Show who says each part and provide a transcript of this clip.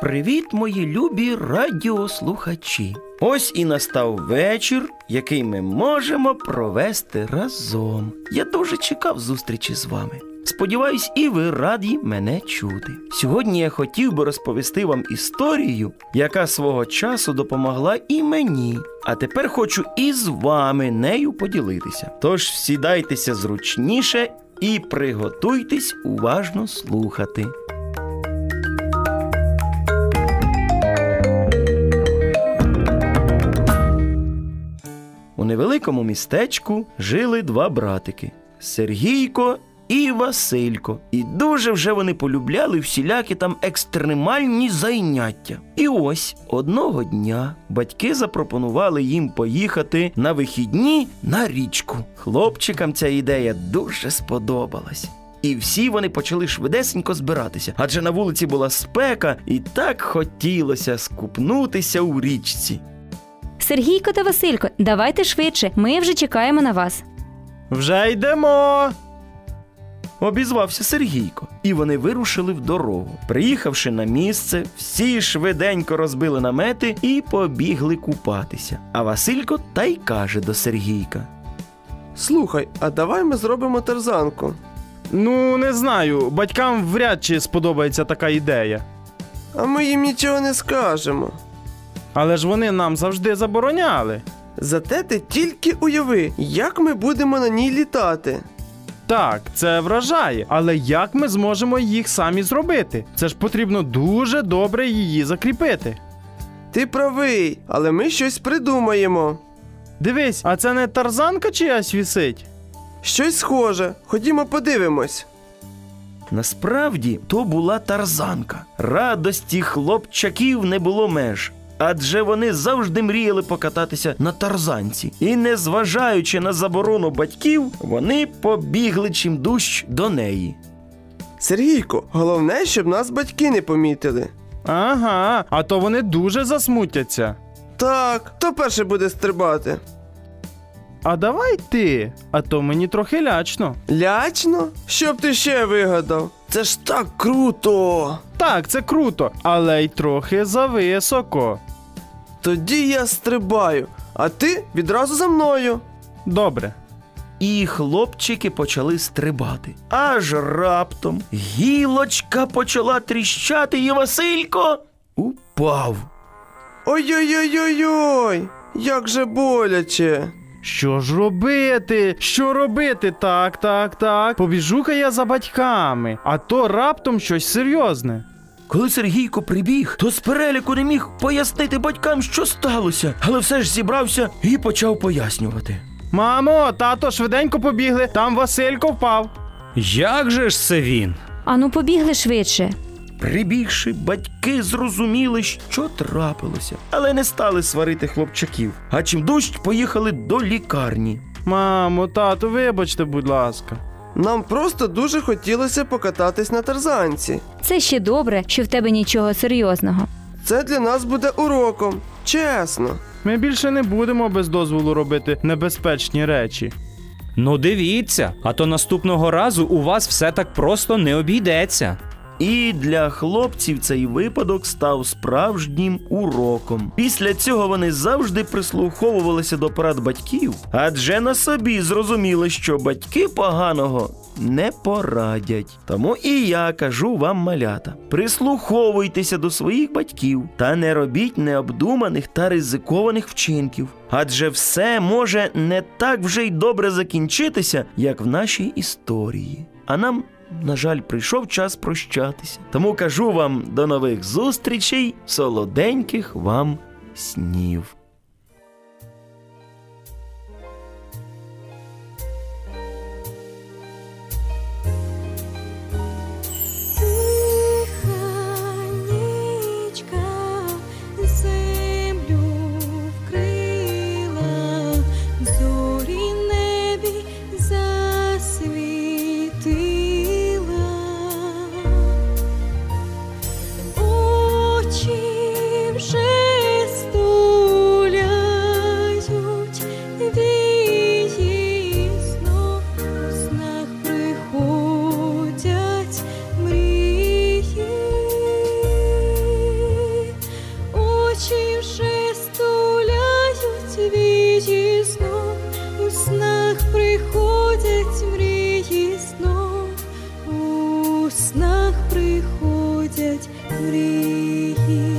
Speaker 1: Привіт, мої любі радіослухачі! Ось і настав вечір, який ми можемо провести разом. Я дуже чекав зустрічі з вами. Сподіваюсь, і ви раді мене чути. Сьогодні я хотів би розповісти вам історію, яка свого часу допомогла і мені. А тепер хочу і з вами нею поділитися. Тож сідайтеся зручніше і приготуйтесь уважно слухати. Невеликому містечку жили два братики Сергійко і Василько. І дуже вже вони полюбляли всілякі там екстремальні зайняття. І ось одного дня батьки запропонували їм поїхати на вихідні на річку. Хлопчикам ця ідея дуже сподобалась. І всі вони почали швидесенько збиратися, адже на вулиці була спека, і так хотілося скупнутися у річці.
Speaker 2: Сергійко та Василько, давайте швидше. Ми вже чекаємо на вас.
Speaker 3: Вже йдемо.
Speaker 1: Обізвався Сергійко, і вони вирушили в дорогу. Приїхавши на місце, всі швиденько розбили намети і побігли купатися. А Василько та й каже до Сергійка:
Speaker 4: Слухай, а давай ми зробимо тарзанку.
Speaker 3: Ну, не знаю, батькам вряд чи сподобається така ідея.
Speaker 4: А ми їм нічого не скажемо.
Speaker 3: Але ж вони нам завжди забороняли.
Speaker 4: Зате ти тільки уяви, як ми будемо на ній літати.
Speaker 3: Так, це вражає, але як ми зможемо їх самі зробити? Це ж потрібно дуже добре її закріпити.
Speaker 4: Ти правий, але ми щось придумаємо.
Speaker 3: Дивись, а це не тарзанка чиясь вісить?
Speaker 4: Щось схоже. Ходімо подивимось.
Speaker 1: насправді то була тарзанка. Радості хлопчаків не було меж. Адже вони завжди мріяли покататися на тарзанці. І, незважаючи на заборону батьків, вони побігли чимдущ до неї.
Speaker 4: Сергійко, головне, щоб нас батьки не помітили.
Speaker 3: Ага, а то вони дуже засмутяться.
Speaker 4: Так, хто перший буде стрибати?
Speaker 3: А давай ти, а то мені трохи лячно.
Speaker 4: Лячно? Що б ти ще вигадав? Це ж так круто!
Speaker 3: Так, це круто, але й трохи зависоко.
Speaker 4: Тоді я стрибаю, а ти відразу за мною.
Speaker 3: Добре.
Speaker 1: І хлопчики почали стрибати. Аж раптом гілочка почала тріщати, і Василько упав.
Speaker 4: Ой-ой-ой-ой-ой! Як же боляче!
Speaker 3: Що ж робити? Що робити? Так, так, так. Побіжу-ка я за батьками, а то раптом щось серйозне.
Speaker 1: Коли Сергійко прибіг, то з переліку не міг пояснити батькам, що сталося, але все ж зібрався і почав пояснювати.
Speaker 3: Мамо, тато, швиденько побігли, там Василько впав.
Speaker 5: Як же ж це він?
Speaker 2: Ану, побігли швидше.
Speaker 1: Прибігши, батьки зрозуміли, що трапилося, але не стали сварити хлопчаків, а чим дужч поїхали до лікарні.
Speaker 3: Мамо, тату, вибачте, будь ласка.
Speaker 4: Нам просто дуже хотілося покататись на тарзанці.
Speaker 2: Це ще добре, що в тебе нічого серйозного.
Speaker 4: Це для нас буде уроком. Чесно.
Speaker 3: Ми більше не будемо без дозволу робити небезпечні речі.
Speaker 5: Ну дивіться, а то наступного разу у вас все так просто не обійдеться.
Speaker 1: І для хлопців цей випадок став справжнім уроком. Після цього вони завжди прислуховувалися до порад батьків, адже на собі зрозуміли, що батьки поганого не порадять. Тому і я кажу вам, малята, прислуховуйтеся до своїх батьків та не робіть необдуманих та ризикованих вчинків. Адже все може не так вже й добре закінчитися, як в нашій історії. А нам на жаль, прийшов час прощатися. Тому кажу вам до нових зустрічей, солоденьких вам снів.
Speaker 6: снах приходять
Speaker 2: мрії.